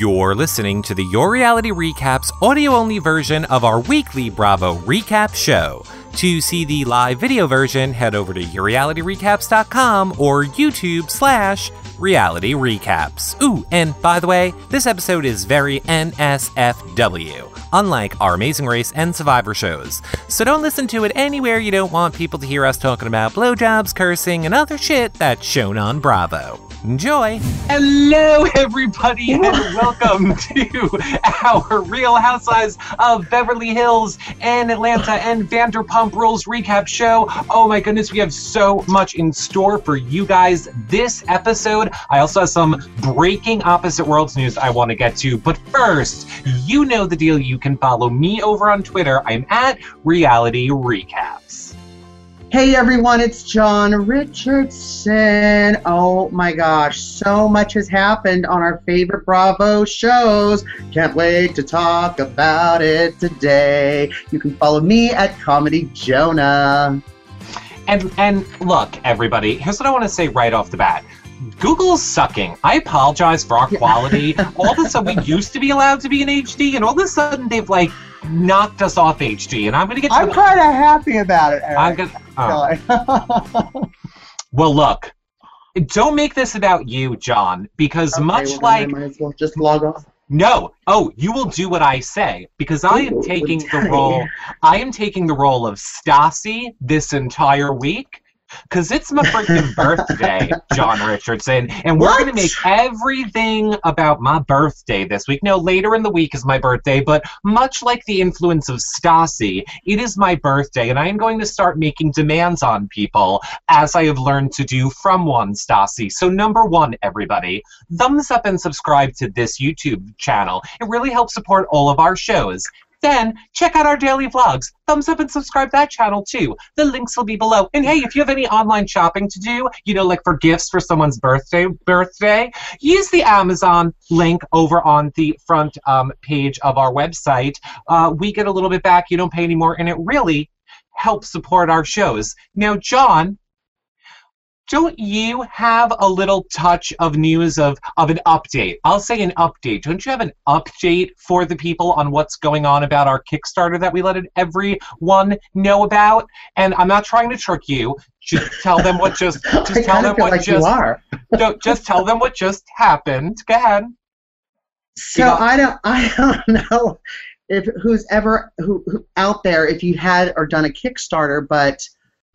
You're listening to the Your Reality Recaps audio only version of our weekly Bravo recap show. To see the live video version, head over to yourrealityrecaps.com or YouTube slash reality recaps. Ooh, and by the way, this episode is very NSFW, unlike our Amazing Race and Survivor shows. So don't listen to it anywhere you don't want people to hear us talking about blowjobs, cursing, and other shit that's shown on Bravo. Enjoy! Hello, everybody, and welcome to our Real Housewives of Beverly Hills and Atlanta and Vanderpump Rules recap show. Oh my goodness, we have so much in store for you guys this episode. I also have some breaking opposite worlds news I want to get to, but first, you know the deal. You can follow me over on Twitter. I'm at Reality Recaps. Hey everyone, it's John Richardson. Oh my gosh, so much has happened on our favorite Bravo shows. Can't wait to talk about it today. You can follow me at Comedy Jonah. And and look, everybody, here's what I want to say right off the bat. Google's sucking. I apologize for our quality. all of a sudden, we used to be allowed to be in HD, and all of a sudden, they've like knocked us off HD. And I'm gonna get. To I'm kind of happy about it. Eric. I'm gonna. Oh. Well, look. Don't make this about you, John, because Okay, much well, like I might as well just log off. no, oh, you will do what I say because I am taking the role. I am taking the role of Stassi this entire week because it's my freaking birthday, John Richardson, and we're gonna make everything about my birthday this week. No, later in the week is my birthday, but much like the influence of Stassi, it is my birthday, and I am going to start making demands on people as I have learned to do from one Stassi. So number one, everybody, thumbs up and subscribe to this YouTube channel. It really helps support all of our shows. Then check out our daily vlogs. Thumbs up and subscribe that channel too. The links will be below. And hey, if you have any online shopping to do, you know, like for gifts for someone's birthday, birthday, use the Amazon link over on the front um, page of our website. Uh, we get a little bit back. You don't pay any more, and it really helps support our shows. Now, John, don't you have a little touch of news of, of an update? I'll say an update. Don't you have an update for the people on what's going on about our Kickstarter that we let everyone know about? And I'm not trying to trick you. Just tell them what just I just tell them what like you just are. don't, just tell them what just happened. Go ahead. So I don't I don't know if who's ever who, who out there if you had or done a Kickstarter, but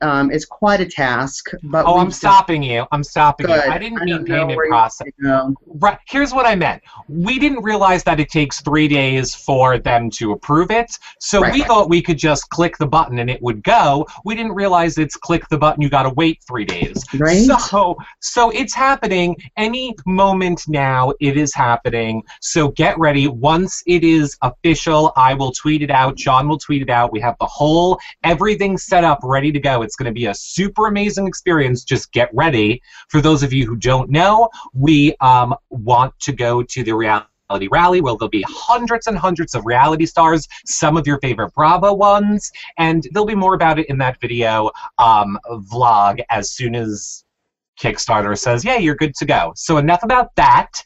um, it's quite a task. But Oh, I'm stopping you. I'm stopping Good. you. I didn't I mean payment process. want to go. Right. Here's what I meant. We didn't realize that it takes three days for them to approve it. So Right, we thought we could just click the button and it would go. We didn't realize it's click the button. You got to wait three days. Right? So, so it's happening any moment now. It is happening. So get ready. Once it is official, I will tweet it out. John will tweet it out. We have the whole everything set up, ready to go. It's going to be a super amazing experience. Just get ready. For those of you who don't know, we um, want to go to the reality. Rally, where there'll be hundreds and hundreds of reality stars, some of your favorite Bravo ones, and there'll be more about it in that video um, vlog as soon as Kickstarter says, yeah, you're good to go. So, enough about that.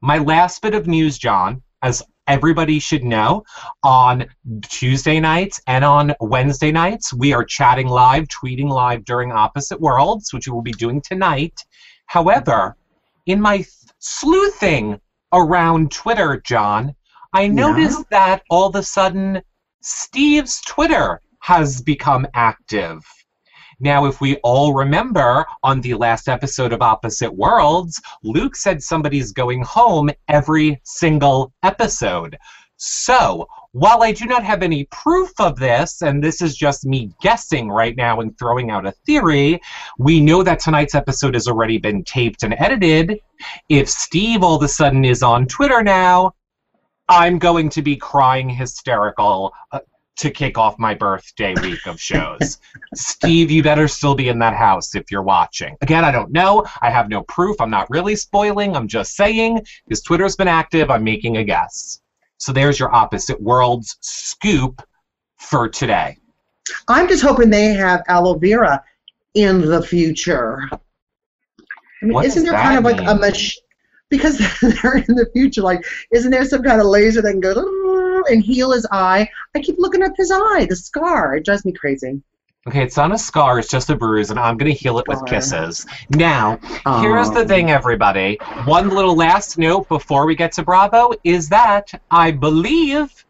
My last bit of news, John, as everybody should know, on Tuesday nights and on Wednesday nights, we are chatting live, tweeting live during Opposite Worlds, which we will be doing tonight. However, in my th- sleuthing around Twitter, John, I noticed that all of a sudden Steve's Twitter has become active. Now, if we all remember on the last episode of Opposite Worlds, Luke said somebody's going home every single episode. So, while I do not have any proof of this, and this is just me guessing right now and throwing out a theory, we know that tonight's episode has already been taped and edited. If Steve all of a sudden is on Twitter now, I'm going to be crying hysterical uh, to kick off my birthday week of shows. Steve, you better still be in that house if you're watching. Again, I don't know. I have no proof. I'm not really spoiling. I'm just saying his Twitter's been active. I'm making a guess. So there's your opposite worlds scoop for today. I'm just hoping they have aloe vera in the future. I mean, What isn't there kind of like a mean? mach- because they're in the future. Like, isn't there some kind of laser that can go and heal his eye? I keep looking at his eye, the scar. It drives me crazy. Okay, it's not a scar, it's just a bruise, and I'm gonna heal it with kisses. Now, here's the Um, thing, everybody. One little last note before we get to Bravo is that I believe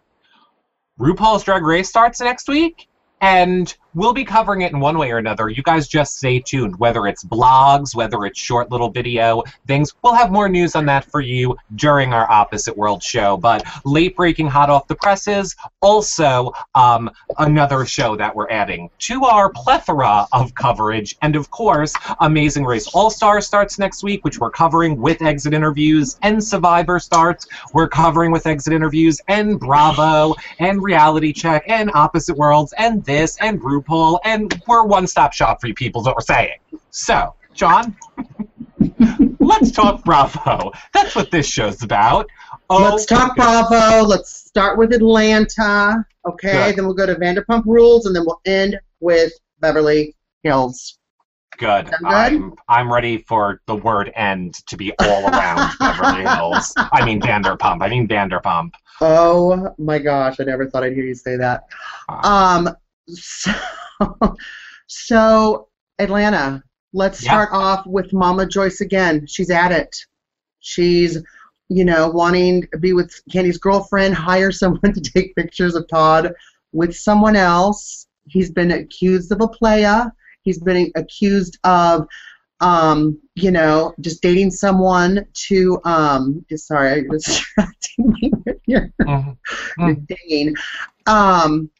RuPaul's Drag Race starts next week, and we'll be covering it in one way or another. You guys just stay tuned, whether it's blogs, whether it's short little video things. We'll have more news on that for you during our Opposite World show. But late breaking, hot off the presses, also um, another show that we're adding to our plethora of coverage. And of course, Amazing Race All Star starts next week, which we're covering with exit interviews, and Survivor starts. We're covering with exit interviews, and Bravo, and Reality Check, and Opposite Worlds, and this, and RuPaul, and we're one stop shop for you people, is what we're saying. So, John, let's talk Bravo. That's what this show's about. Oh, Let's talk Bravo. Let's start with Atlanta. Okay, Good. then we'll go to Vanderpump Rules, and then we'll end with Beverly Hills. Good. Good? I'm, I'm ready for the word end to be all around Beverly Hills. I mean Vanderpump. I mean Vanderpump. Oh my gosh, I never thought I'd hear you say that. Um, so, so Atlanta. Let's Yeah. start off with Mama Joyce again. She's at it. She's, you know, wanting to be with Kandi's girlfriend, hire someone to take pictures of Todd with someone else. He's been accused of a playa. He's been accused of, um, you know, just dating someone to, um, sorry, you're distracting me with your Mhm. the dating. Um,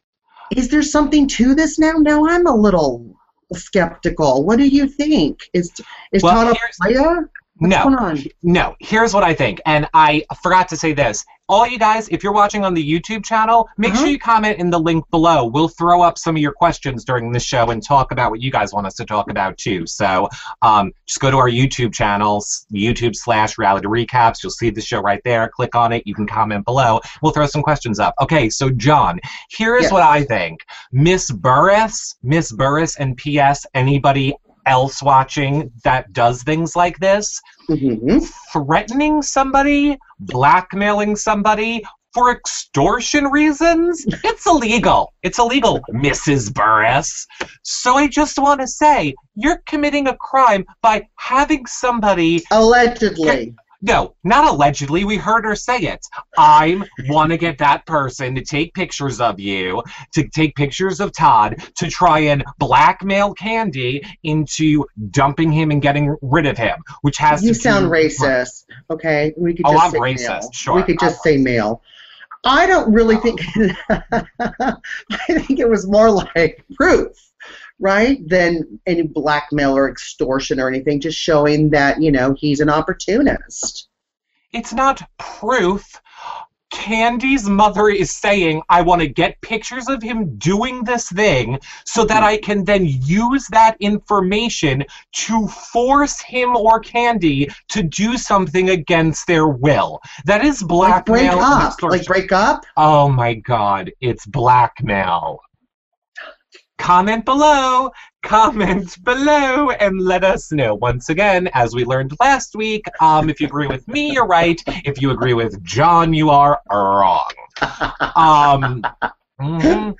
is there something to this now? Now I'm a little skeptical. What do you think? Is is Well, Todd a player? What's No. No, here's what I think, and I forgot to say this. All you guys, if you're watching on the YouTube channel, make Uh-huh. sure you comment in the link below. We'll throw up some of your questions during the show and talk about what you guys want us to talk about too. So um, just go to our YouTube channels, YouTube slash reality recaps. You'll see the show right there. Click on it. You can comment below. We'll throw some questions up. Okay, so John, here is Yes. what I think. Miss Burruss, Miss Burruss, and P.S. Anybody else watching that does things like this, hmm threatening somebody, blackmailing somebody for extortion reasons, it's illegal. It's illegal, Mrs. Burruss. So I just want to say, you're committing a crime by having somebody. Allegedly. No, not allegedly. We heard her say it. I want to get that person to take pictures of you, to take pictures of Todd, to try and blackmail Kandi into dumping him and getting rid of him, which has You sound racist. Okay, we could Oh, I'm say racist, male. sure. We could just say male. I don't really think. Oh. I think it was more like proof, right, than any blackmail or extortion or anything. Just showing that you know he's an opportunist. It's not proof. Kandi's mother is saying, I want to get pictures of him doing this thing so that hmm. I can then use that information to force him or Kandi to do something against their will. That is blackmail. Like break up. Like break up. Oh my god, it's blackmail. Comment below, comment below, and let us know. Once again, as we learned last week, um, if you agree with me, you're right. If you agree with John, you are wrong. Um, mhm.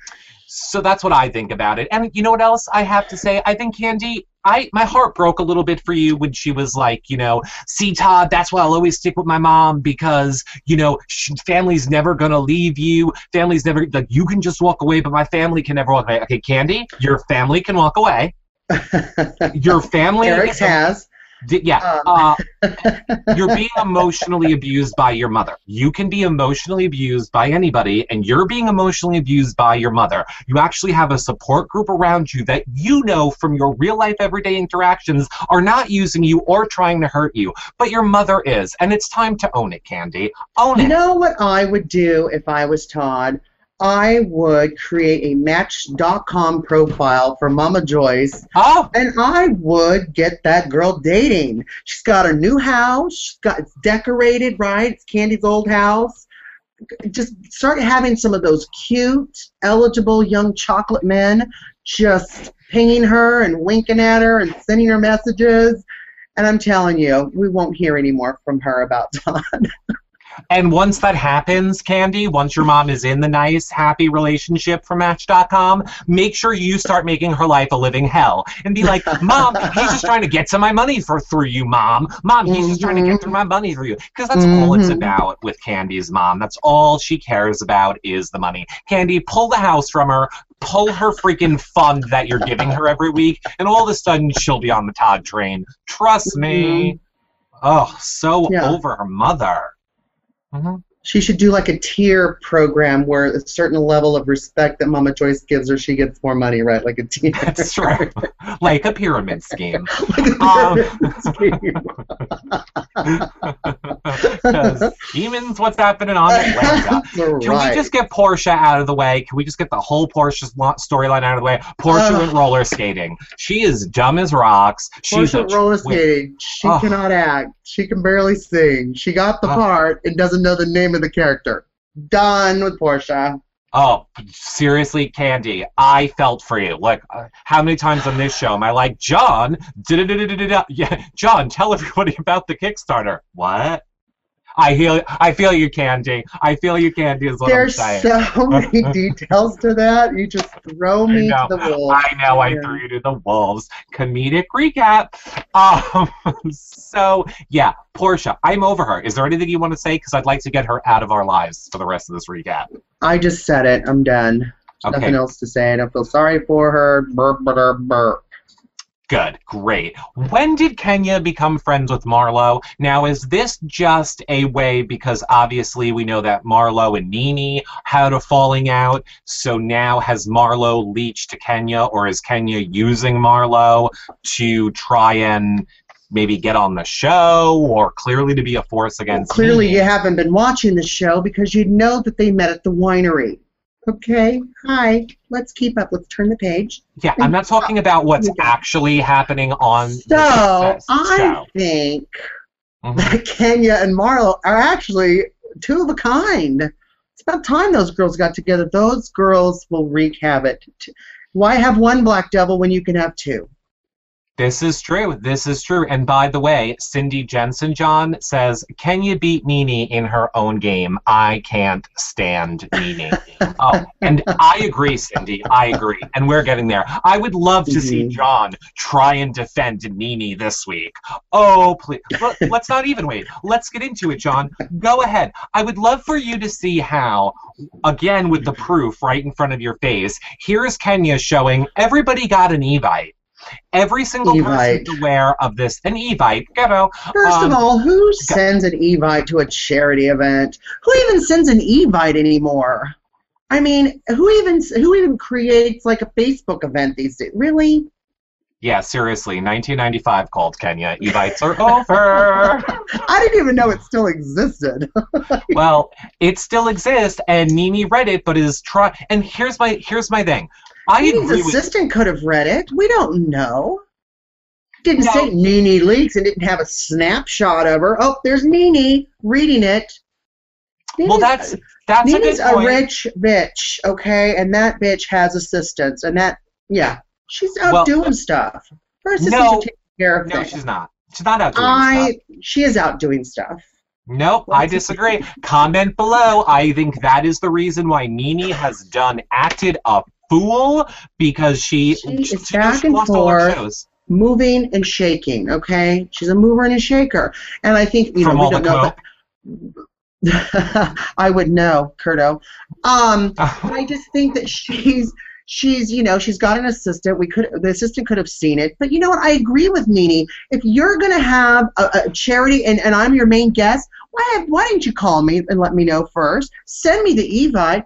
So that's what I think about it. And you know what else I have to say? I think Kandi, I my heart broke a little bit for you when she was like, you know, see Todd, that's why I'll always stick with my mom because you know sh- family's never gonna leave you. Family's never like you can just walk away, but my family can never walk away. Okay, Kandi, your family can walk away. Your family, Eric's has. Yeah, Um. uh, you're being emotionally abused by your mother. You can be emotionally abused by anybody, and you're being emotionally abused by your mother. You actually have a support group around you that you know from your real life, everyday interactions are not using you or trying to hurt you, but your mother is, and it's time to own it, Kandi. Own it. You know what I would do if I was Todd? I would create a Match.com profile for Mama Joyce, oh, and I would get that girl dating. She's got a new house. She's got it's decorated, right? It's Kandi's old house. Just start having some of those cute, eligible young chocolate men just pinging her and winking at her and sending her messages. And I'm telling you, we won't hear any more from her about Don. And once that happens, Kandi, once your mom is in the nice, happy relationship for Match.com, make sure you start making her life a living hell and be like, Mom, he's just trying to get to my money for through you, Mom. Mom, he's just trying to get through my money through you. Because that's all it's Mhm. about with Kandi's mom. That's all she cares about is the money. Kandi, pull the house from her. Pull her freaking fund that you're giving her every week, and all of a sudden she'll be on the Todd train. Trust me. Oh, so Yeah. over her mother. Mhm. She should do like a tier program where a certain level of respect that Mama Joyce gives her, she gets more money, right? Like a tier. That's right. like a pyramid scheme. like a Um, pyramid scheme. 'Cause demons, what's happening on Atlanta? That's Can we just get Porsha out of the way? Can we just get the whole Porsha storyline out of the way? Porsha Ugh. went roller skating. She is dumb as rocks. She's Porsha roller skating. She Oh. cannot act. She can barely sing. She got the Oh. part and doesn't know the name of the character. Done with Porsha. Oh, seriously, Kandi, I felt for you. Like, uh, how many times on this show am I like, John, yeah, John, tell everybody about the Kickstarter. What? I feel, I feel you, Kandi. I feel you, Kandi. Is what There's so many details to that. You just throw me to the wolves. I know I threw you to the wolves. Comedic recap. Um, so yeah, Porsha, I'm over her. Is there anything you want to say? Because I'd like to get her out of our lives for the rest of this recap. I just said it. I'm done. Okay, Nothing else to say. I don't feel sorry for her. Burp, burp, burp. Good, great. When did Kenya become friends with Marlo? Now, is this just a way because obviously we know that Marlo and Nene had a falling out, so now has Marlo leached to Kenya, or is Kenya using Marlo to try and maybe get on the show, or clearly to be a force against Clearly, Nene? you haven't been watching the show because you'd know that they met at the winery. Okay. Hi. Let's keep up. Let's turn the page. Yeah, I'm not talking about what's actually happening on So I think Mhm. that Kenya and Marlo are actually two of a kind. It's about time those girls got together. Those girls will wreak havoc. Why have one black devil when you can have two? This is true. This is true. And by the way, Cindy Jensen John says, Can you beat Nene in her own game? I can't stand Nene. oh, and I agree, Cindy. I agree. And we're getting there. I would love to see Mhm. John try and defend Nene this week. Oh, please. Let, let's not even wait. Let's get into it, John. Go ahead. I would love for you to see how, again, with the proof right in front of your face, here's Kenya showing everybody got an Evite. Every single Evite. person's aware of this. An Evite, know. First Um, of all, who sends an Evite to a charity event? Who even sends an Evite anymore? I mean, who even who even creates like a Facebook event these days? Really? Yeah, seriously, 1995 called Kenya. Evites are over. I didn't even know it still existed. well, it still exists, and Mimi read it, but is try. And here's my here's my thing. I Nene's assistant could have read it. We don't know. Didn't No. say Nene Leakes and didn't have a snapshot of her. Oh, there's Nene reading it. Well, that's that's a Nene's a, point. rich bitch, okay, and that bitch has assistants, and that yeah, she's out Well, doing stuff. Her assistants no, are taking care of no, things. she's not. She's not out doing I stuff. she is out doing stuff. Nope, I disagree. Comment below. I think that is the reason why Nene has done acted a fool because she She is she back and lost all her forth. Moving and shaking, okay? She's a mover and a shaker. And I think you From know we don't know that I would know, Kurto. Um I just think that she's she's you know she's got an assistant. We could the assistant could have seen it, but you know what? I agree with Nene. If you're gonna have a, a charity and, and I'm your main guest, why why didn't you call me and let me know first? Send me the evite,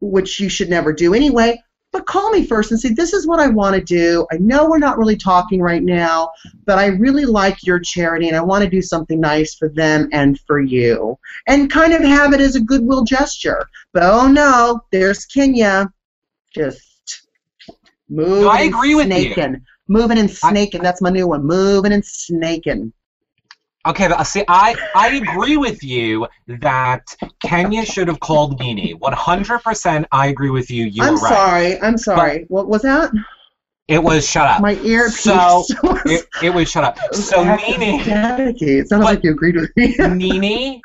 which you should never do anyway. But call me first and say this is what I want to do. I know we're not really talking right now, but I really like your charity and I want to do something nice for them and for you, and kind of have it as a goodwill gesture. But oh no, there's Kenya, just moving. I agree with and you. snaking. Moving and snaking. That's my new one. Moving and snaking. Okay, but uh, see, I I agree with you that Kenya should have called Nene. One hundred percent, I agree with you. You I'm were right. sorry. I'm sorry. what was that? It was shut up. My earpiece. So was- it, it was shut up. So Static. It sounded like you agreed with me. Nini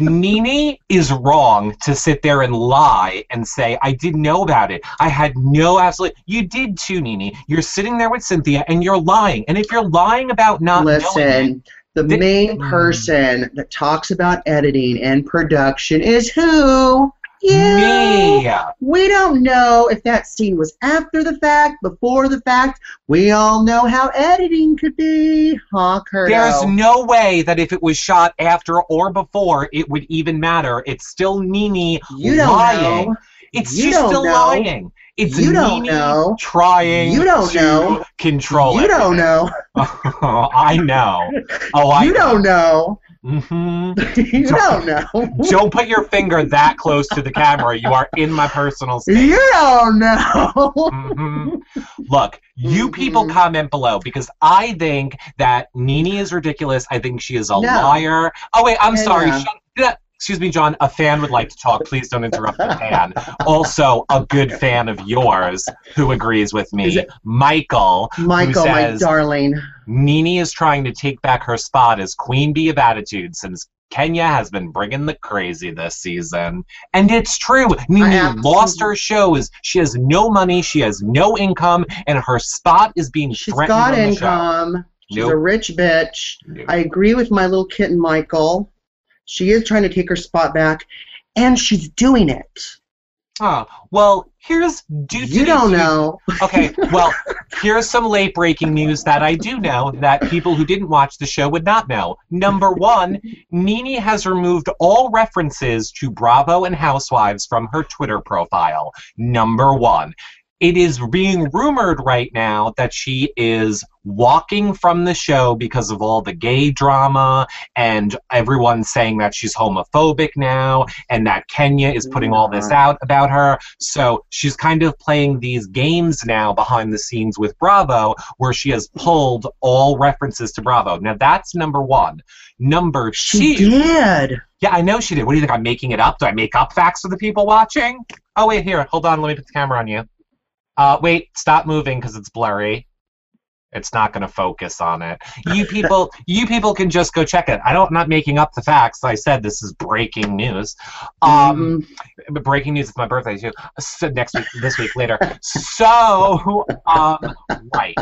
Nene is wrong to sit there and lie and say I didn't know about it. I had no absolute. You did too, Nene. You're sitting there with Cynthia and you're lying. And if you're lying about not knowing, Listen, the main Mm. person that talks about editing and production is who? You. me. We don't know if that scene was after the fact, before the fact. We all know how editing could be, huh, Curto? There's no way that if it was shot after or before, it would even matter. It's still Nene you don't lying. know. It's You she's don't still know. lying. It's You don't know. trying You don't to know. control You don't know. I know. Oh, I you don't know. hmm you don't know. Don't put your finger that close to the camera. You are in my personal space. You don't know. hmm Look, you people Mhm. comment below because I think that Nene is ridiculous. I think she is a No. liar. Oh wait, I'm Yeah, sorry. yeah. Shut, excuse me, John. A fan would like to talk. Please don't interrupt the fan. Also, a good fan of yours who agrees with me, Michael. Michael, my says- darling. Nene is trying to take back her spot as Queen Bee of Attitude since Kenya has been bringing the crazy this season. And it's true. Nene absolutely- lost her shows. She has no money, she has no income, and her spot is being She's threatened got the show. income. She's Nope. a rich bitch. Nope. I agree with my little kitten, Michael. She is trying to take her spot back, and she's doing it. Oh, well, here's do You don't know. Okay, well, here's some late breaking news that I do know that people who didn't watch the show would not know. Number one, Nene has removed all references to Bravo and Housewives from her Twitter profile. Number one. It is being rumored right now that she is walking from the show because of all the gay drama and everyone saying that she's homophobic now and that Kenya is putting all this out about her. So she's kind of playing these games now behind the scenes with Bravo where she has pulled all references to Bravo. Now that's number one. Number She two. did. Yeah, I know she did. What do you think? I'm making it up? Do I make up facts for the people watching? Oh, wait, here. Hold on. Let me put the camera on you. Uh, wait, stop moving because it's blurry. It's not going to focus on it. You people, you people can just go check it. I don't. I'm not making up the facts. I said this is breaking news. Um, but breaking news. It's my birthday too. So next week, this week later. So, um, right.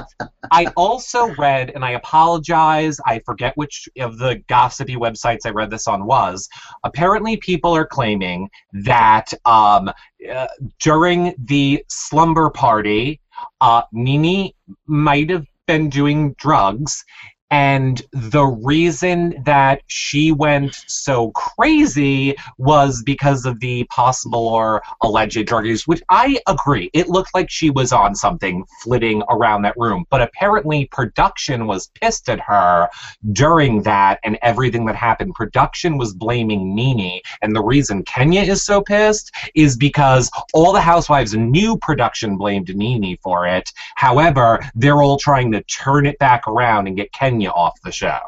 I also read, and I apologize. I forget which of the gossipy websites I read this on was. Apparently, people are claiming that um, uh, during the slumber party, uh, Nene might have been doing drugs. And the reason that she went so crazy was because of the possible or alleged drug use, which I agree. It looked like she was on something flitting around that room. But apparently, production was pissed at her during that and everything that happened. Production was blaming Nene. And the reason Kenya is so pissed is because all the housewives knew production blamed Nene for it. However, they're all trying to turn it back around and get Kenya off the show.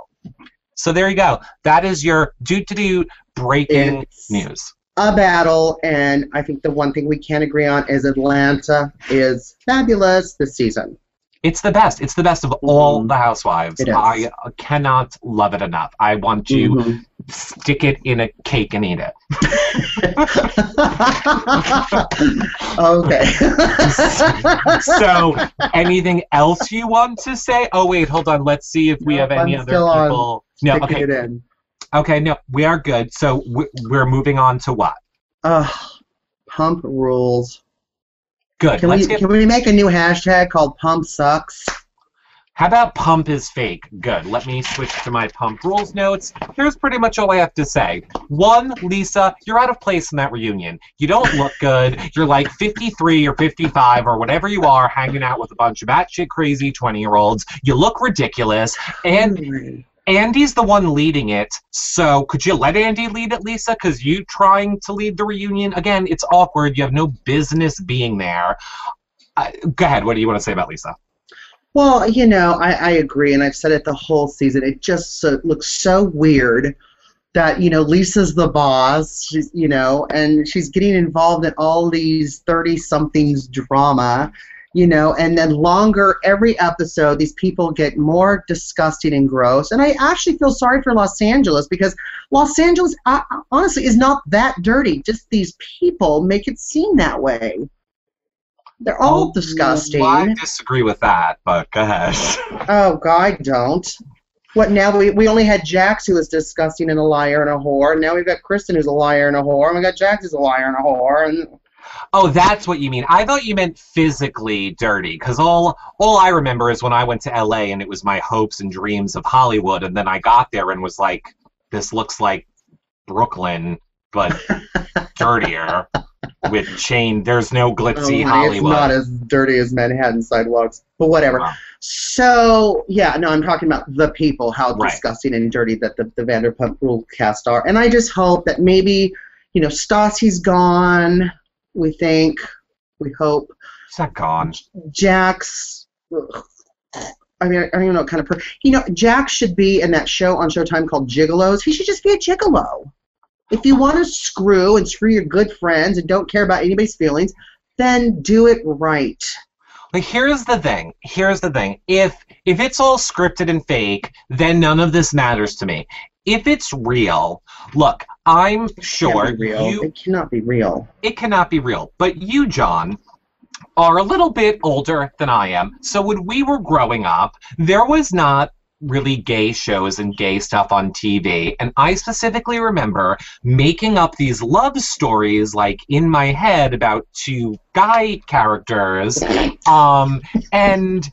So there you go. That is your doot to doot breaking It's news. a battle, and I think the one thing we can agree on is Atlanta is fabulous this season. It's the best. It's the best of all Mhm. the housewives. I cannot love it enough. I want to Mhm. Stick it in a cake and eat it. okay. so, anything else you want to say? Oh wait, hold on. Let's see if we Nope, have any I'm other still on people. No, okay, okay, no, we are good. So we- we're moving on to what? Ugh, pump rules. Good. Can Let's we get. can we make a new hashtag called Pump Sucks? How about pump is fake? Good. Let me switch to my pump rules notes. Here's pretty much all I have to say. One, Lisa, you're out of place in that reunion. You don't look good. You're like 53 or 55 or whatever you are, hanging out with a bunch of batshit crazy 20 year olds. You look ridiculous. And Andy's the one leading it. So could you let Andy lead it, Lisa? Because you trying to lead the reunion again, it's awkward. You have no business being there. Uh, go ahead. What do you want to say about Lisa? Well, you know, I, I agree, and I've said it the whole season. It just so, looks so weird that you know Lisa's the boss, she's, you know, and she's getting involved in all these thirty-somethings drama. you know, and then longer every episode, these people get more disgusting and gross. And I actually feel sorry for Los Angeles because Los Angeles, uh, honestly, is not that dirty. Just these people make it seem that way. They're oh, all Oh, disgusting. I disagree with that, but go ahead. Oh, God, I don't. What now? We, we only had Jax, who was disgusting and a liar and a whore. And now we've got Kristen, who's a liar and a whore. And we got Jax, who's a liar and a whore. And Oh, that's what you mean. I thought you meant physically dirty, because all all I remember is when I went to L.A. and it was my hopes and dreams of Hollywood, and then I got there and was like, "This looks like Brooklyn, but dirtier with chain. There's no glitzy Oh, Hollywood." It's not as dirty as Manhattan sidewalks, but whatever. Wow. So yeah, no, I'm talking about the people, how Right. disgusting and dirty that the, the Vanderpump Rule cast are, and I just hope that maybe, you know, Stassi's gone. We think, we hope. Not gone. Ugh, I mean, I don't even know what kind of per- you know. Jack should be in that show on Showtime called Gigolos. He should just be a gigolo. If you want to screw and screw your good friends and don't care about anybody's feelings, then do it right. But here's the thing. Here's the thing. If if it's all scripted and fake, then none of this matters to me. If it's real, look, I'm It sure be real. you It cannot be real. it cannot be real. But you, John, are a little bit older than I am. So when we were growing up, there was not really gay shows and gay stuff on TV. And I specifically remember making up these love stories like in my head about two guy characters. Um and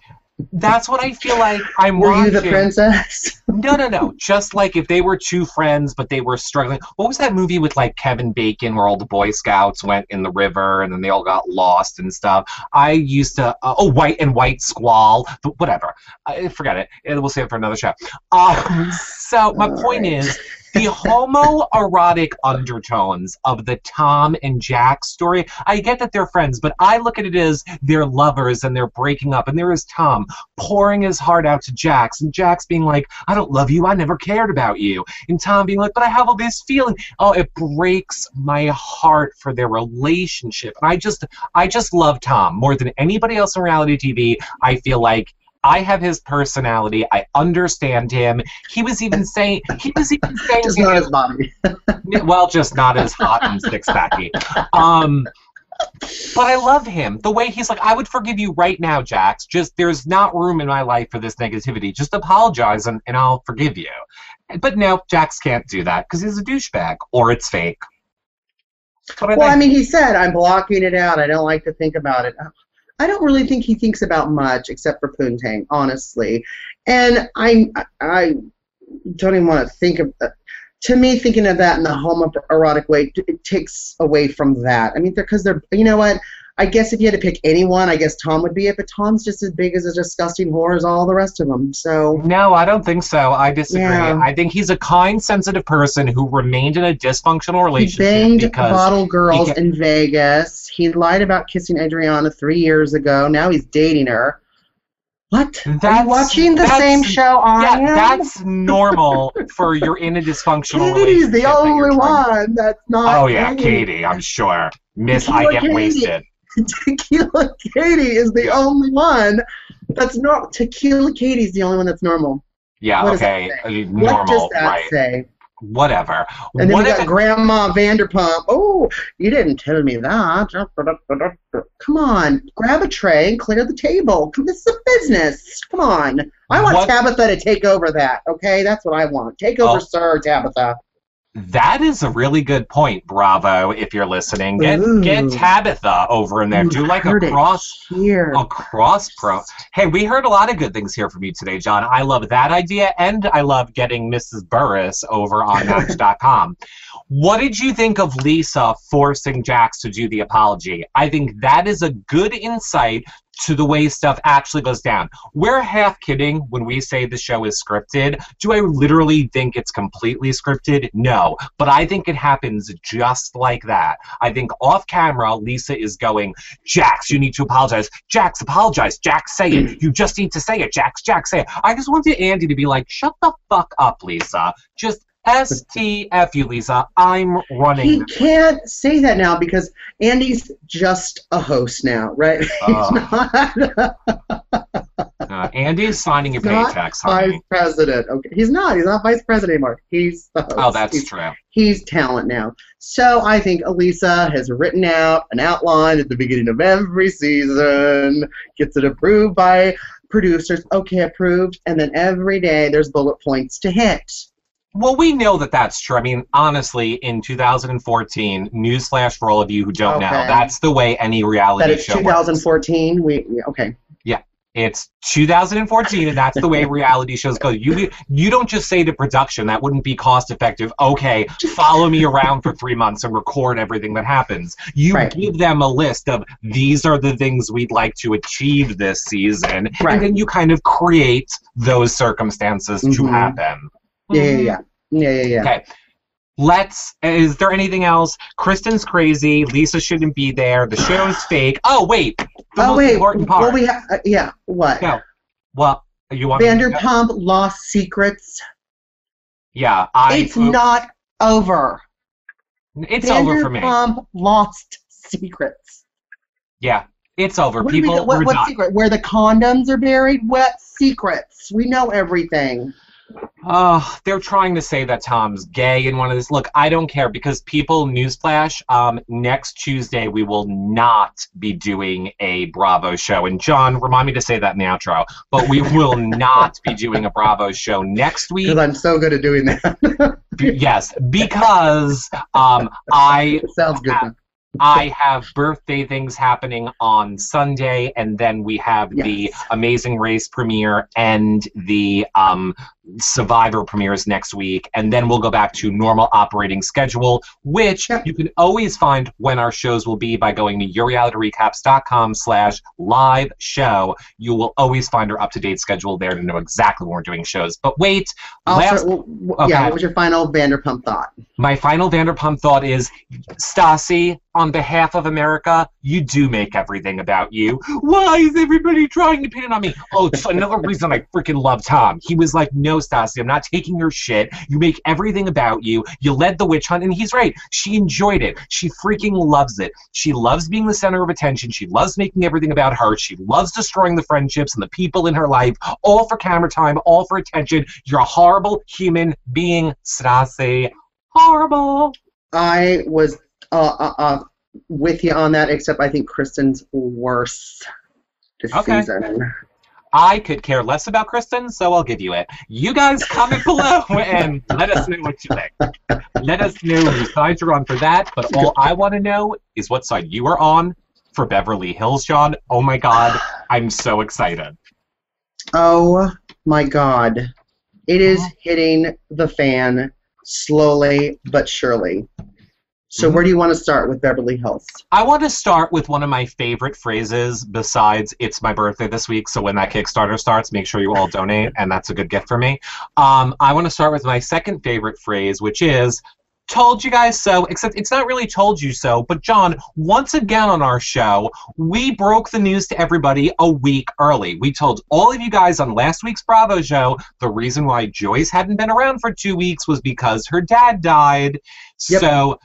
that's what I feel like I'm Were you the princess? No, no, no. Just like if they were two friends, but they were struggling. What was that movie with like Kevin Bacon where all the Boy Scouts went in the river and then they all got lost and stuff? I used to. Uh, oh, White and White Squall. But whatever. I forget it. We'll save it for another show. Um, so my All point right. is. The homoerotic undertones of the Tom and Jack story, I get that they're friends, but I look at it as they're lovers and they're breaking up. And there is Tom pouring his heart out to Jax, and Jax being like, I don't love you, I never cared about you. And Tom being like, but I have all this feeling. Oh, it breaks my heart for their relationship. And I just I just love Tom more than anybody else in reality TV. I feel like I have his personality. I understand him. He was even saying he was even saying Just not as Bobby. well, just not as hot and six packy. Um, but I love him. The way he's like, I would forgive you right now, Jax. Just there's not room in my life for this negativity. Just apologize and, and I'll forgive you. But no, Jax can't do that because he's a douchebag or it's fake. I Well, I mean, he said, I'm blocking it out. I don't like to think about it. I don't really think he thinks about much except for Poontang, honestly. And I, I don't even want to think of. Uh, to me, thinking of that in the homoerotic way, it takes away from that. I mean, because they're, you know what? I guess if you had to pick anyone, I guess Tom would be it. But Tom's just as big as a disgusting whore as all the rest of them. So No, I don't think so. I disagree. Yeah. I think he's a kind, sensitive person who remained in a dysfunctional relationship. he banged because bottle girls ca- in Vegas. He lied about kissing Ariana three years ago. Now he's dating her. What? Are That's- you watching the same show on yeah, that's normal for you're in a dysfunctional Katie's relationship. Katie's the only trying- one that's not. Oh yeah. Katie, I'm sure. Miss, I get Katie. wasted. Tequila Katie is the only one that's not. Tequila Katie's the only one that's normal. Yeah, What okay, uh, what does normal, that right? say? Whatever. And then what we got it- Grandma Vanderpump. Oh, you didn't tell me that. Come on, grab a tray and clear the table. This is a business. Come on. I want What- Tabatha to take over that. Okay, that's what I want. Take over, Oh. Sir Tabatha. That is a really good point. Bravo, if you're listening, get Ooh. get Tabatha over in there. You Do like a cross here. a cross pro. Hey, we heard a lot of good things here from you today, John. I love that idea, and I love getting Mrs. Burruss over on Match.com. what did you think of Lisa forcing Jax to do the apology? I think that is a good insight to the way stuff actually goes down. We're half kidding when we say the show is scripted. Do I literally think it's completely scripted? No. But I think it happens just like that. I think off camera, Lisa is going, Jax, you need to apologize. Jax, apologize. Jax, say it. You just need to say it. Jax, Jax, say it. I just wanted Andy to be like, shut the fuck up, Lisa. Just STF you, Lisa. I'm running. He can't say that now because Andy's just a host now, right? He's Oh. not Uh, Andy's signing your not paychecks, vice president. Okay, he's not. He's not vice president anymore. He's the host. Oh, that's he's, true. he's talent now. So I think Elisa has written out an outline at the beginning of every season, gets it approved by producers. Okay, approved, and then every day there's bullet points to hit. Well, we know that that's true. I mean, honestly, in 2014, newsflash for all of you who don't know, that's the way any reality That it's show works. 2014. We we- okay. Yeah, it's 2014, and that's the way reality shows go. You you don't just say to production that wouldn't be cost effective. Okay, follow me around for three months and record everything that happens. You Right. give them a list of these are the things we'd like to achieve this season, Right. and then you kind of create those circumstances to Mhm. happen. Yeah, yeah, yeah, yeah, yeah, yeah. Okay. Let's. Is there anything else? Kristen's crazy. Lisa shouldn't be there. The show's fake. Oh wait. The oh most wait, important part. well we have uh, yeah. What? No. Well, you want Vanderpump Lost Secrets. Yeah, I. it's not over. It's over for me. Vanderpump Lost Secrets. Yeah, it's over. What, do we- People, what, what secret? Where the condoms are buried? What secrets? We know everything. Oh, they're trying to say that Tom's gay in one of this. Look, I don't care because people, newsflash, um, next Tuesday we will not be doing a Bravo show. And John, remind me to say that in the outro. But we will not be doing a Bravo show next week. Because I'm so good at doing that. Be- yes, because um, I sounds good. though. I have birthday things happening on Sunday, and then we have the Amazing Race premiere and the um, Survivor premieres next week, and then we'll go back to normal operating schedule, which you can always find when our shows will be by going to yourrealityrecaps.com slash live show. You will always find our up-to-date schedule there to know exactly when we're doing shows. But wait, oh, last Also, w- w- Okay. yeah. What was your final Vanderpump thought? my final Vanderpump thought is, Stassi, on behalf of America, you do make everything about you. Why is everybody trying to pin it on me? Oh, it's another reason I freaking love Tom. He was like, no, Stassi, I'm not taking your shit. You make everything about you. You led the witch hunt, and he's right. She enjoyed it. She freaking loves it. She loves being the center of attention. She loves making everything about her. She loves destroying the friendships and the people in her life, all for camera time, all for attention. You're a horrible human being, Stassi. Horrible. I was uh, uh, uh, with you on that, except I think Kristen's worse this Okay. season. I could care less about Kristen, so I'll give you it. You guys comment below and let us know what you think. Let us know whose side you're on for that, but all I want to know is what side you are on for Beverly Hills, John. Oh my god, I'm so excited. Oh my God. It is Uh-huh. hitting the fan slowly but surely. So, Mhm. where do you want to start with Beverly Hills? I want to start with one of my favorite phrases besides it's my birthday this week, so when that Kickstarter starts, make sure you all donate, and that's a good gift for me. Um, I want to start with my second favorite phrase, which is told you guys so, except it's not really told you so, but John, once again on our show, we broke the news to everybody a week early. We told all of you guys on last week's Bravo show the reason why Joyce hadn't been around for two weeks was because her dad died. Yep. So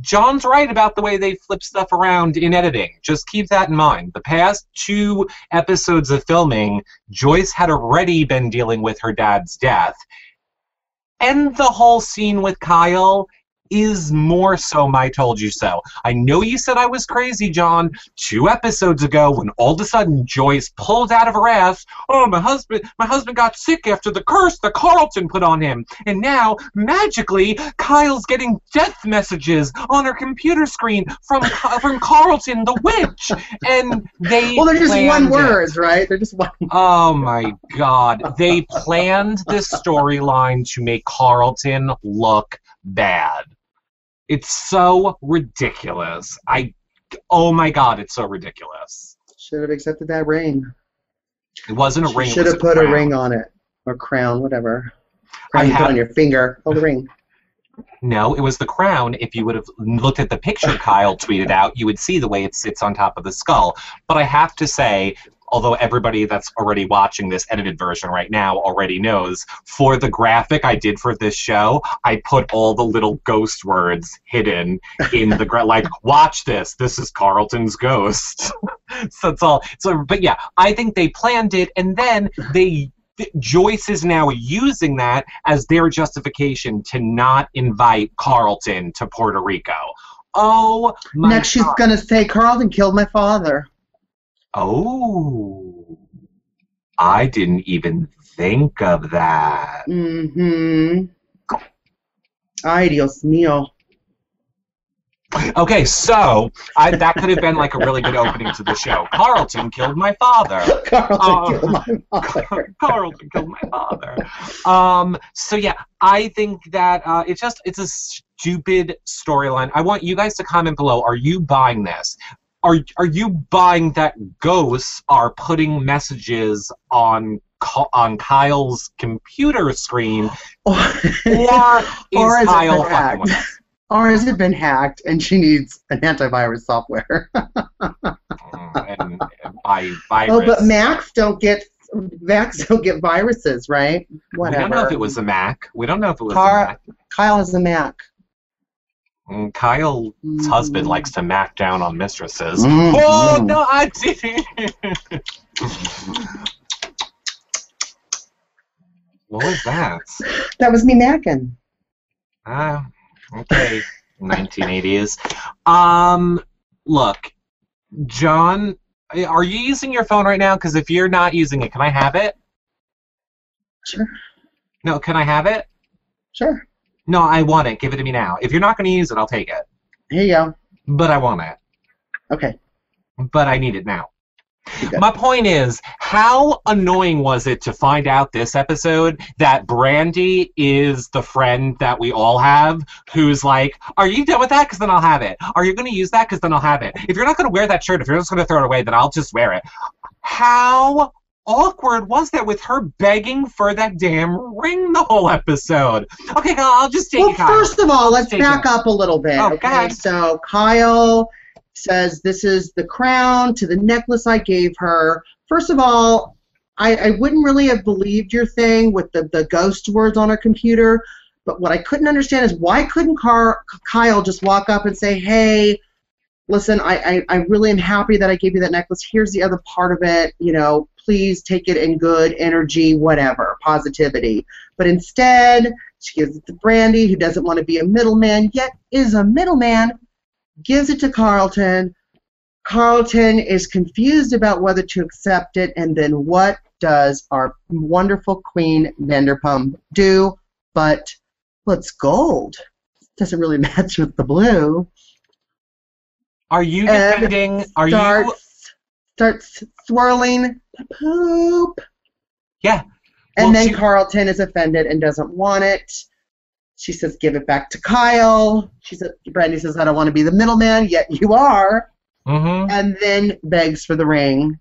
John's right about the way they flip stuff around in editing. Just keep that in mind. The past two episodes of filming, Joyce had already been dealing with her dad's death. And the whole scene with Kyle is more so my told you so. I know you said I was crazy, John, two episodes ago when all of a sudden Joyce pulled out of her ass, oh my husband my husband got sick after the curse that Carlton put on him. And now, magically, Kyle's getting death messages on her computer screen from from Carlton the witch. And they Well, they're just one words, right? They're just one. Oh my god. They planned this storyline to make Carlton look bad. It's so ridiculous. I oh my god, it's so ridiculous. Should have accepted that ring. It wasn't a ring. Should have put crown. a ring on it or crown, whatever. I Crown you put have- on your finger. Oh, the ring. No, it was the crown. If you would have looked at the picture Kyle tweeted out, you would see the way it sits on top of the skull. But I have to say, although everybody that's already watching this edited version right now already knows, for the graphic I did for this show, I put all the little ghost words hidden in the gra- like, watch this. This is Carlton's ghost. so that's all. So, but yeah, I think they planned it, and then they. Joyce is now using that as their justification to not invite Carlton to Puerto Rico. Oh, my Next, she's gonna say Carlton killed my father. Oh, I didn't even think of that. Mm-hmm. Ay, Dios mío. Okay, so I, that could have been like a really good opening to the show. Carlton killed my father. Carlton Oh. killed my father. Carlton killed my father. Um, so yeah, I think that uh, it's just it's a stupid storyline. I want you guys to comment below. Are you buying this? Are are you buying that ghosts are putting messages on on Kyle's computer screen, or is Or it Kyle fucking with us? Or has it been hacked and she needs an antivirus software? Mm, and by virus. oh, but Macs don't get Macs don't get viruses, right? we don't know if it was a Mac. We don't know if it was Car- a Mac. Kyle has a Mac. Kyle's husband Mm. likes to mac down on mistresses. Mm, Oh mm. no, I didn't. what was that? That was me macking. Ah, okay, 1980s. Um, look, John, are you using your phone right now? Because if you're not using it, can I have it? Sure. No, can I have it? Sure. No, I want it. Give it to me now. If you're not going to use it, I'll take it. Here you go. But I want it. Okay. But I need it now. My point is, how annoying was it to find out this episode that Brandi is the friend that we all have who's like, Are you done with that? Because then I'll have it. Are you going to use that? Because then I'll have it. If you're not going to wear that shirt, if you're just going to throw it away, then I'll just wear it. How awkward was that with her begging for that damn ring the whole episode? Okay, Kyle, I'll just take Well, first of all, let's back up a little bit. Oh, go okay, so Kyle says this is the crown to the necklace I gave her. First of all, I, I wouldn't really have believed your thing with the, the ghost words on her computer, but what I couldn't understand is why couldn't Car- Kyle just walk up and say, hey, listen, I, I, I really am happy that I gave you that necklace. Here's the other part of it. You know, please take it in good energy, whatever, positivity. But instead, she gives it to Brandi, who doesn't want to be a middleman, yet is a middleman, gives it to Carlton. Carlton is confused about whether to accept it, and then what does our wonderful Queen Vanderpump do? But, well, it's gold. Doesn't really match with the blue. Are you And defending? Are you? starts, starts swirling the poop. Yeah. And Well, then she- Carlton is offended and doesn't want it. She says, "Give it back to Kyle." She said, "Brandi says I don't want to be the middleman, yet you are." Mm-hmm. And then begs for the ring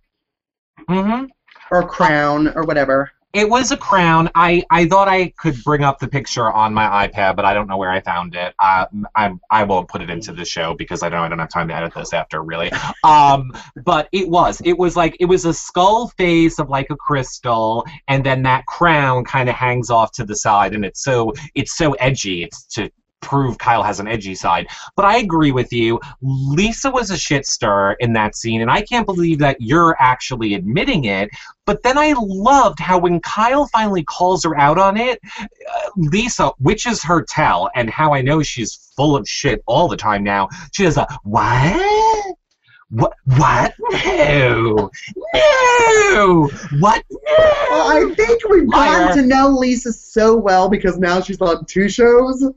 Mm-hmm. or crown or whatever. It was a crown. I, I thought I could bring up the picture on my iPad, but I don't know where I found it. Uh, I I won't put it into the show because I don't I don't have time to edit this after really. Um, but it was it was like it was a skull face of like a crystal, and then that crown kind of hangs off to the side, and it's so it's so edgy. It's to prove Kyle has an edgy side. But I agree with you. Lisa was a shit stir in that scene, and I can't believe that you're actually admitting it. But then I loved how when Kyle finally calls her out on it, uh, Lisa, which is her tell, and how I know she's full of shit all the time now, she does a, what? What? What? No! No! What? No! Well, I think we've Liar. gotten to know Lisa so well because now she's on two shows.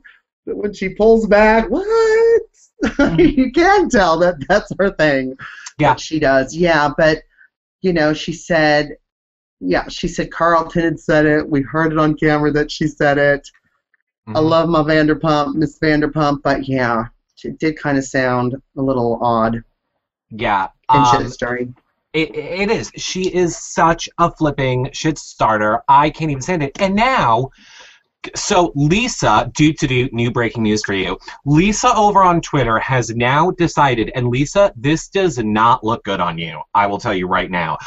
That when she pulls back, what? you can tell that that's her thing. Yeah. She does. Yeah, but you know, she said, yeah, she said Carlton had said it. We heard it on camera that she said it. I Mhm. love my Vanderpump, Miss Vanderpump, but yeah, it did kind of sound a little odd Yeah. and um, shit stirring. It, it is. She is such a flipping shit starter. I can't even stand it. And now, So Lisa, due to do new breaking news for you, Lisa over on Twitter has now decided, and Lisa, this does not look good on you. I will tell you right now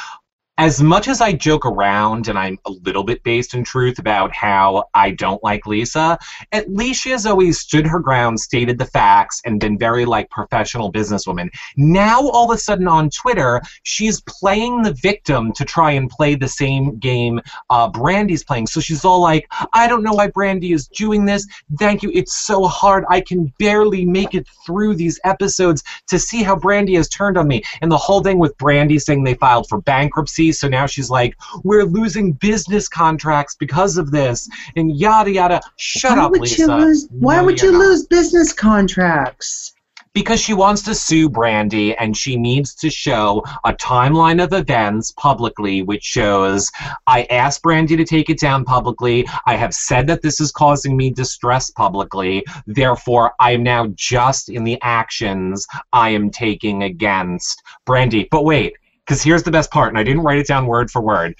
as much as I joke around and I'm a little bit based in truth about how I don't like Lisa, at least she has always stood her ground, stated the facts, and been very like professional businesswoman. Now all of a sudden on Twitter, she's playing the victim to try and play the same game uh, Brandi's playing. So she's all like, I don't know why Brandi is doing this. Thank you. It's so hard. I can barely make it through these episodes to see how Brandi has turned on me. And the whole thing with Brandi saying they filed for bankruptcy so now she's like, we're losing business contracts because of this, and yada yada. Shut why up, would Lisa. You lose, why No, would you not. lose business contracts? Because she wants to sue Brandi, and she needs to show a timeline of events publicly, which shows I asked Brandi to take it down publicly. I have said that this is causing me distress publicly. Therefore, I am now just in the actions I am taking against Brandi. But wait, because here's the best part, and I didn't write it down word for word.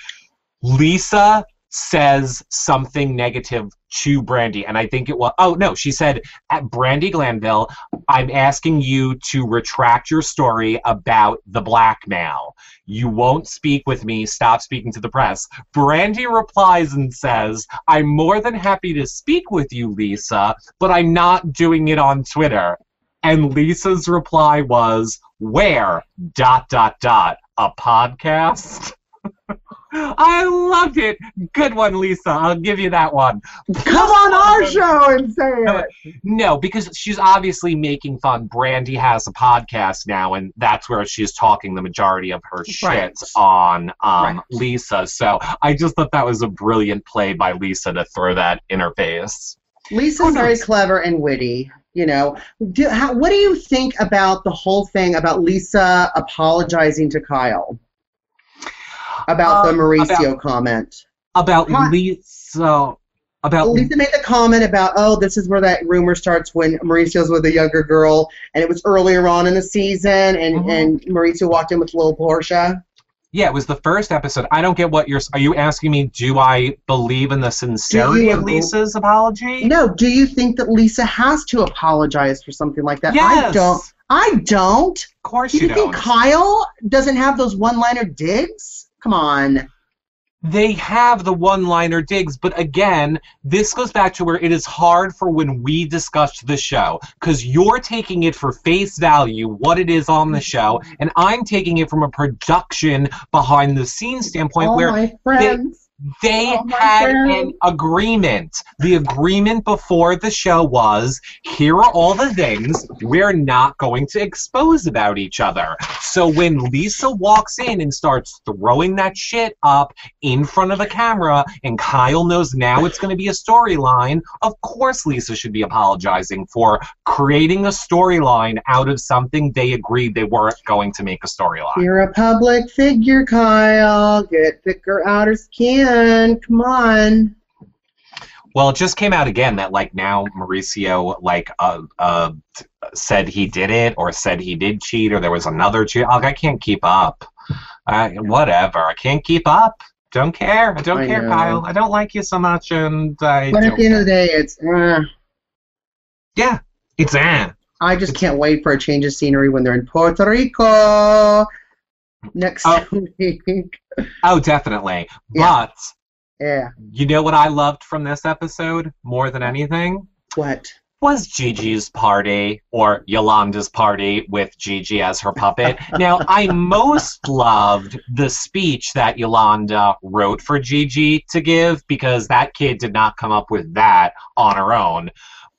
Lisa says something negative to Brandi, and I think it was. Oh no, she said at Brandi Glanville, I'm asking you to retract your story about the blackmail. You won't speak with me. Stop speaking to the press. Brandi replies and says, I'm more than happy to speak with you, Lisa, but I'm not doing it on Twitter. And Lisa's reply was, Where? Dot, dot, dot. A podcast? I loved it. Good one, Lisa. I'll give you that one. Come on our show and say it. No, because she's obviously making fun. Brandi has a podcast now, and that's where she's talking the majority of her shit Right. on um, Right. Lisa. So I just thought that was a brilliant play by Lisa to throw that in her face. Lisa's Who very clever and witty. You know, do, how, what do you think about the whole thing about Lisa apologizing to Kyle about Um, the Mauricio comment? About? Lisa. About Lisa made the comment about, oh, this is where that rumor starts when Mauricio's with a younger girl, and it was earlier on in the season, and, Mhm. and Mauricio walked in with little Portia. Yeah, it was the first episode. I don't get what you're. Are you asking me? Do I believe in the sincerity of? Lisa's apology? No, do you think that Lisa has to apologize for something like that? Yes. I don't. I don't. Of course Do you, you think Kyle doesn't have those one-liner digs? Come on. They have the one liner digs, but again, this goes back to where it is hard for when we discussed the show because you're taking it for face value, what it is on the mm-hmm. show, and I'm taking it from a production behind the scenes standpoint All where my friends. they Oh, had friend. an agreement. The agreement before the show was here are all the things we're not going to expose about each other. So when Lisa walks in and starts throwing that shit up in front of the camera, and Kyle knows now it's going to be a storyline, of course Lisa should be apologizing for creating a storyline out of something they agreed they weren't going to make a storyline. You're a public figure, Kyle. Get thicker outer skin. Come on. Well, it just came out again that like now Mauricio like uh uh said he did it or said he did cheat or there was another cheat. Like I can't keep up. Uh, whatever. I can't keep up. Don't care. I don't I care, know. Kyle. I don't like you so much, and I. But at the end of the day, it's. Uh, yeah, it's eh. I just can't wait for a change of scenery when they're in Puerto Rico next Oh. week. Oh, definitely. Yeah. But Yeah. you know what I loved from this episode more than anything What? was Gigi's party or Yolanda's party with Gigi as her puppet. now, I most loved the speech that Yolanda wrote for Gigi to give because that kid did not come up with that on her own.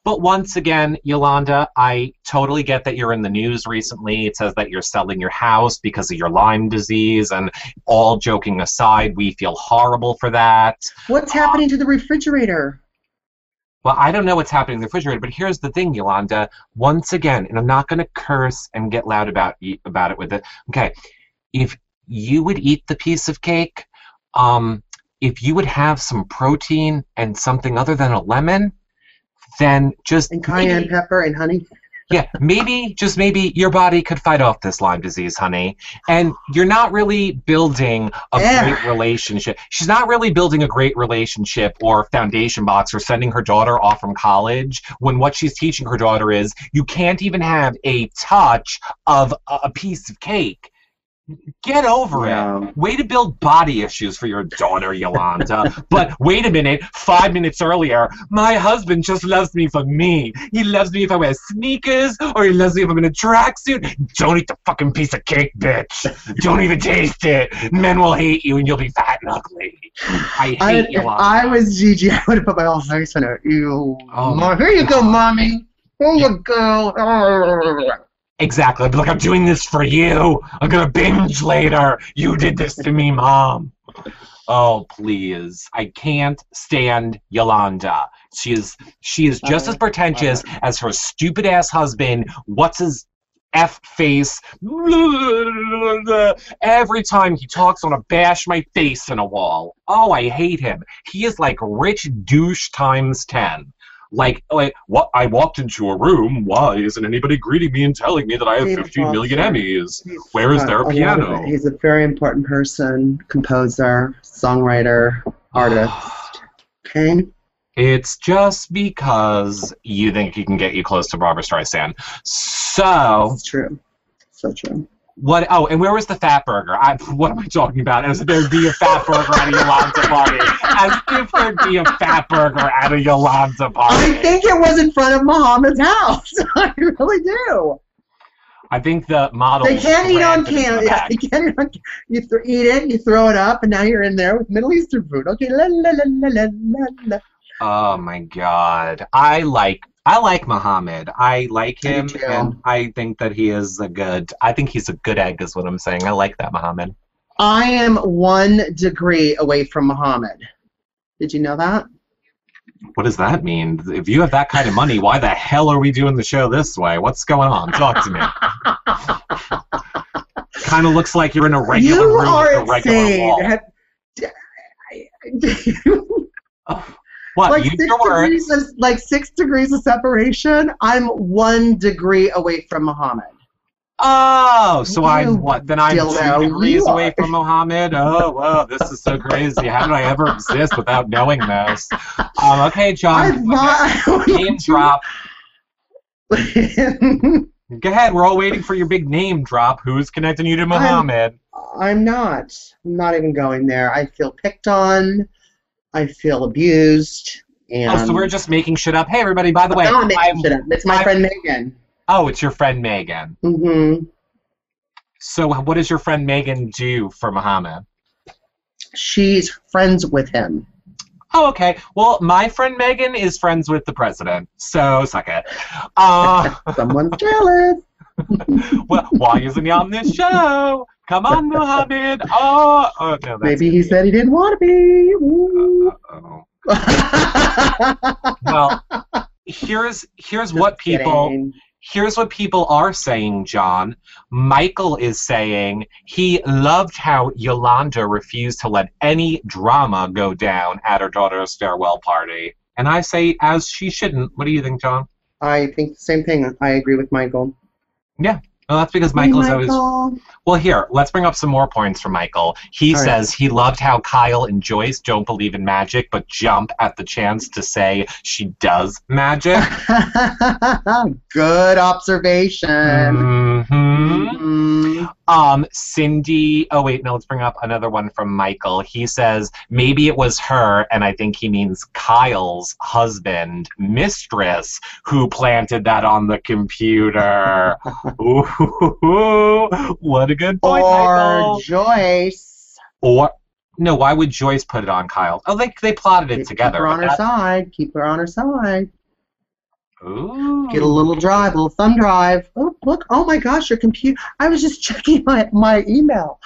But once again, Yolanda, I totally get that you're in the news recently. It says that you're selling your house because of your Lyme disease, and all joking aside, we feel horrible for that. What's happening to the refrigerator? Well, I don't know what's happening in the refrigerator, but here's the thing, Yolanda. Once again, and I'm not going to curse and get loud about about it with it. Okay, if you would eat the piece of cake, um, if you would have some protein and something other than a lemon, then just And cayenne maybe- pepper and honey? yeah, maybe, just maybe, your body could fight off this Lyme disease, honey. And you're not really building a Yeah. great relationship. She's not really building a great relationship or foundation box or sending her daughter off from college when what she's teaching her daughter is you can't even have a touch of a a piece of cake. Get over it. Way to build body issues for your daughter, Yolanda. but wait a minute, five minutes earlier, my husband just loves me for me. He loves me if I wear sneakers, or he loves me if I'm in a tracksuit. Don't eat the fucking piece of cake, bitch. Don't even taste it. Men will hate you and you'll be fat and ugly. I I, hate if I was Gigi, I would have put my whole face in it. You, Oh, Mom, here you go, mommy. Here you go. Exactly. I'd be like, I'm doing this for you. I'm gonna binge later. You did this to me, mom. Oh, please. I can't stand Yolanda. She is she is just as pretentious as her stupid ass husband. What's his F face? Every time he talks, I want to bash my face in a wall. Oh, I hate him. He is like rich douche times ten. Like, like what? I walked into a room. Why isn't anybody greeting me and telling me that I have He's 15 million awesome. Emmys? Where is Uh, there a of piano? He's a very important person, composer, songwriter, artist. Okay. It's just because you think he can get you close to Barbra Streisand. So, It's true. So true. What? Oh, and where was the fat burger? I, what am I talking about? As if there'd be a fat burger at a Yolanda party. As if there'd be a fat burger at a Yolanda party. I think it was in front of Mohamed's house. I really do. I think the model. They can't eat on camera. the Yeah, they can't eat on You th- eat it, you throw it up, and now you're in there with Middle Eastern food. Okay, la la la la la la la. Oh my god. I like I like Mohamed. I like him too. and I think that he is a good I think he's a good egg is what I'm saying. I like that Mohamed. I am one degree away from Mohamed. Did you know that? What does that mean? If you have that kind of money, why the hell are we doing the show this way? What's going on? Talk to me. kind of looks like you're in a regular you room are with a regular insane. wall. Have- oh. What? like six degrees of like six degrees of separation. I'm one degree away from Mohamed. Oh, so You I'm what? Then I'm dildo, two degrees away from Mohamed. Oh, wow, this is so crazy. How did I ever exist without knowing this? Um, okay, John. thought Name drop. Go ahead. We're all waiting for your big name drop. Who's connecting you to Mohamed? I'm not. I'm not even going there. I feel picked on. I feel abused. And Oh, so we're just making shit up. Hey, everybody. By the way, No, I'm making I'm- shit up. It's my I'm- friend Megan. oh, it's your friend Megan. hmm So, what does your friend Megan do for Mohamed? She's friends with him. Oh, okay. Well, my friend Megan is friends with the president, so suck it. Uh, Someone's jealous. well, why isn't he on this show? Come on, Mohamed. Oh, oh no, Maybe he said he didn't want to be. Uh-oh. Well, here's here's what people Kidding. here's what people are saying, John. Michael is saying he loved how Yolanda refused to let any drama go down at her daughter's farewell party. And I say, as she shouldn't. What do you think, John? I think the same thing. I agree with Michael. Well, that's because Michael is always. Well, here, let's bring up some more points from Michael. He All right. says he loved how Kyle and Joyce don't believe in magic, but jump at the chance to say she does magic. Good observation. hmm Mhm. Um, Cindy. Oh wait, no. Let's bring up another one from Michael. He says maybe it was her, and I think he means Kyle's husband, mistress, who planted that on the computer. Ooh, what a good point, Or Michael. Joyce. Or no, why would Joyce put it on Kyle? Oh, they they plotted it Keep together. her on her that- side. Keep her on her side. Ooh. Get a little drive, a little thumb drive. Oh, look. Oh my gosh, your computer. I was just checking my, my email.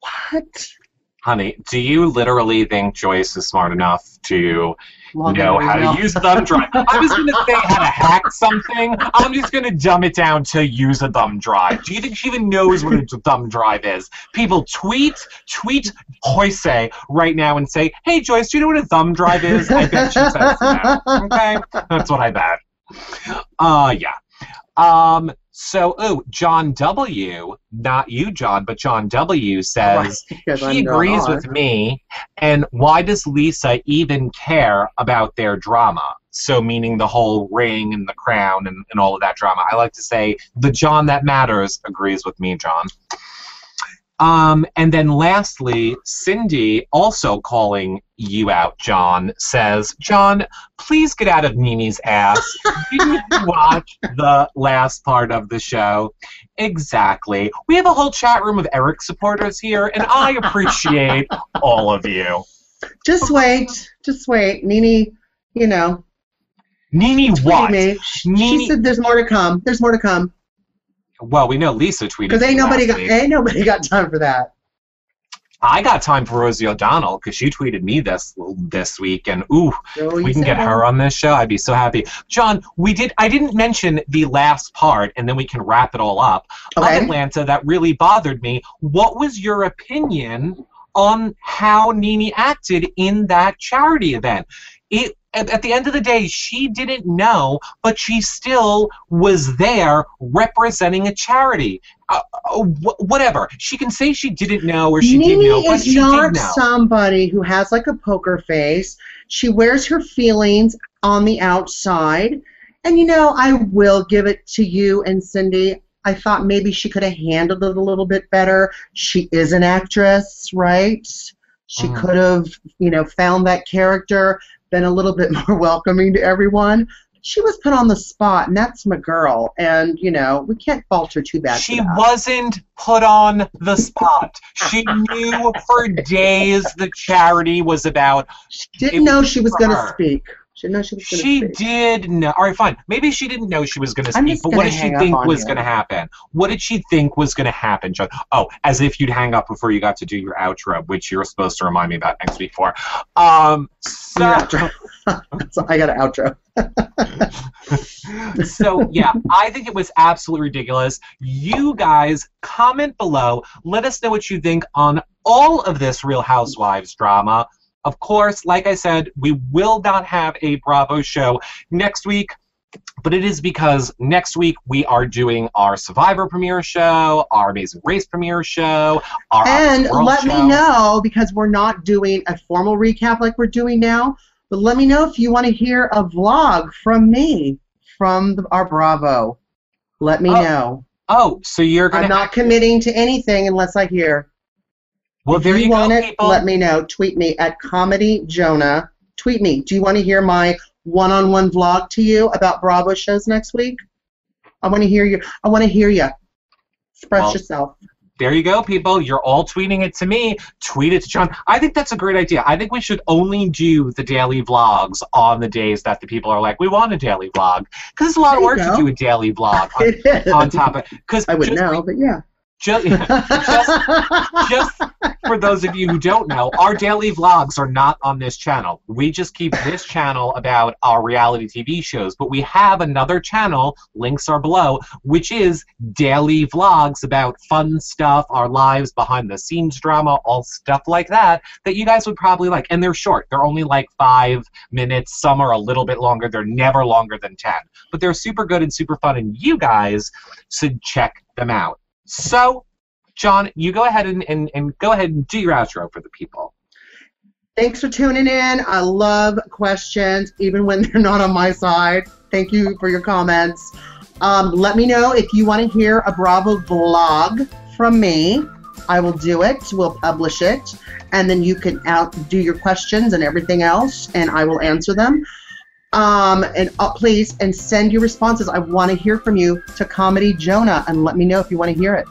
What? Honey, do you literally think Joyce is smart enough to know how email. to use a thumb drive? I was going to say how to hack something. I'm just going to dumb it down to use a thumb drive. Do you think she even knows what a thumb drive is? People tweet, tweet Joyce right now and say, hey, Joyce, do you know what a thumb drive is? I bet she says no. Okay? That's what I bet. Uh, yeah. Um, so, oh, John W., not you, John, but John W. says he I'm agrees with me. And why does Lisa even care about their drama? So, meaning the whole ring and the crown and, and all of that drama. I like to say the John that matters agrees with me, John. Um, and then lastly, Cindy, also calling you out, John, says, John, please get out of Nene's ass. Didn't you watch the last part of the show? Exactly. We have a whole chat room of Eric supporters here, and I appreciate all of you. Just wait. Just wait. Nene, you know, Nene what? me. She Nene, said there's more to come. There's more to come. Well, we know Lisa tweeted Because ain't nobody got week. ain't nobody got time for that. I got time for Rosie O'Donnell because she tweeted me this this week, and ooh, So we can get that. her on this show. I'd be so happy. John, we did. I didn't mention the last part, and then we can wrap it all up. Of Atlanta, that really bothered me. What was your opinion on how Nene acted in that charity event? It. At at the end of the day, she didn't know, but she still was there representing a charity. Uh, uh, wh- whatever. She can say she didn't know or she did Nene know, but is she not did know. somebody who has like a poker face. She wears her feelings on the outside. And you know, I will give it to you and Cindy. I thought maybe she could have handled it a little bit better. She is an actress, right? She Mm. could have, you know, found that character, been a little bit more welcoming to everyone. She was put on the spot, and that's my girl. And, you know, we can't fault her too bad. She wasn't put on the spot. She knew for days the charity was about. She didn't know she was going to speak. She didn't know she was going to She speak. did know. All right, fine. Maybe she didn't know she was going to speak, but what did she think was going to happen? What did she think was going to happen, John? Oh, as if you'd hang up before you got to do your outro, which you're supposed to remind me about next week for. Um, so, outro. so I got an outro. so yeah, I think it was absolutely ridiculous. You guys comment below. Let us know what you think on all of this Real Housewives drama. Of course, like I said, we will not have a Bravo show next week. But it is because next week we are doing our Survivor premiere show, our Amazing Race premiere show, our And World let show. me know because we're not doing a formal recap like we're doing now. But let me know if you want to hear a vlog from me from the, our Bravo. Let me Oh, know. Oh, so you're gonna I'm not committing to anything unless I hear. Well, if you, you, want go, it, people. let me know. Tweet me at Comedy Jonah. Tweet me. Do you want to hear my one-on-one vlog to you about Bravo shows next week? I want to hear you. I want to hear you. Express Well, yourself. There you go, people. You're all tweeting it to me. Tweet it to John. I think that's a great idea. I think we should only do the daily vlogs on the days that the people are like, we want a daily vlog. Because it's a lot of There you work to do a daily vlog on, on top of Because I would know, but yeah. Just, just for those of you who don't know, our daily vlogs are not on this channel. We just keep this channel about our reality TV shows, but we have another channel, links are below, which is daily vlogs about fun stuff, our lives, behind the scenes drama, all stuff like that, that you guys would probably like. And they're short, they're only like five minutes. Some are a little bit longer, they're never longer than 10. But they're super good and super fun, and you guys should check them out. So, John, you go ahead and, and, and go ahead and do your outro for the people. Thanks for tuning in. I love questions, even when they're not on my side. Thank you for your comments. Um, let me know if you want to hear a Bravo vlog from me. I will do it. We'll publish it, and then you can out do your questions and everything else, and I will answer them. Um, and uh, please, and send your responses. I want to hear from you to Comedy Jonah, and let me know if you want to hear it.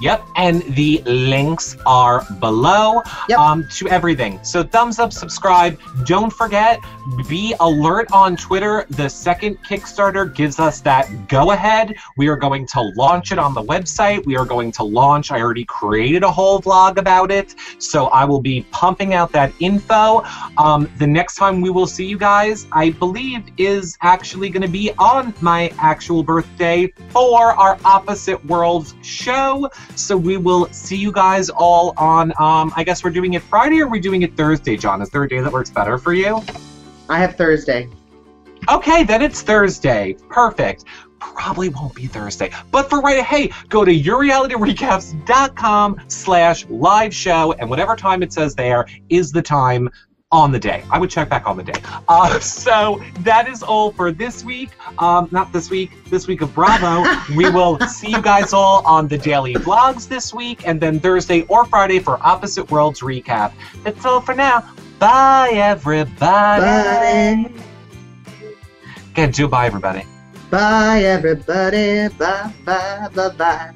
Yep, and the links are below Yep. um, to everything. So thumbs up, subscribe. Don't forget, be alert on Twitter. The second Kickstarter gives us that go ahead. We are going to launch it on the website. We are going to launch. I already created a whole vlog about it, so I will be pumping out that info. Um, the next time we will see you guys, I believe, is actually going to be on my actual birthday for our Opposite Worlds show. So we will see you guys all on. Um, I guess we're doing it Friday or we're we doing it Thursday, John? Is there a day that works better for you? I have Thursday. Okay, then it's Thursday. Perfect. probably won't be Thursday. But for right, hey, go to yourrealityrecaps.com slash live show, and whatever time it says there is the time on the day. I would check back on the day. Uh, so that is all for this week. Um, not this week, this week of Bravo. we will see you guys all on the daily vlogs this week, and then Thursday or Friday for Opposite Worlds recap. That's all for now. Bye, everybody. Bye. Again, do bye, everybody. Bye, everybody. Bye, bye, bye, bye.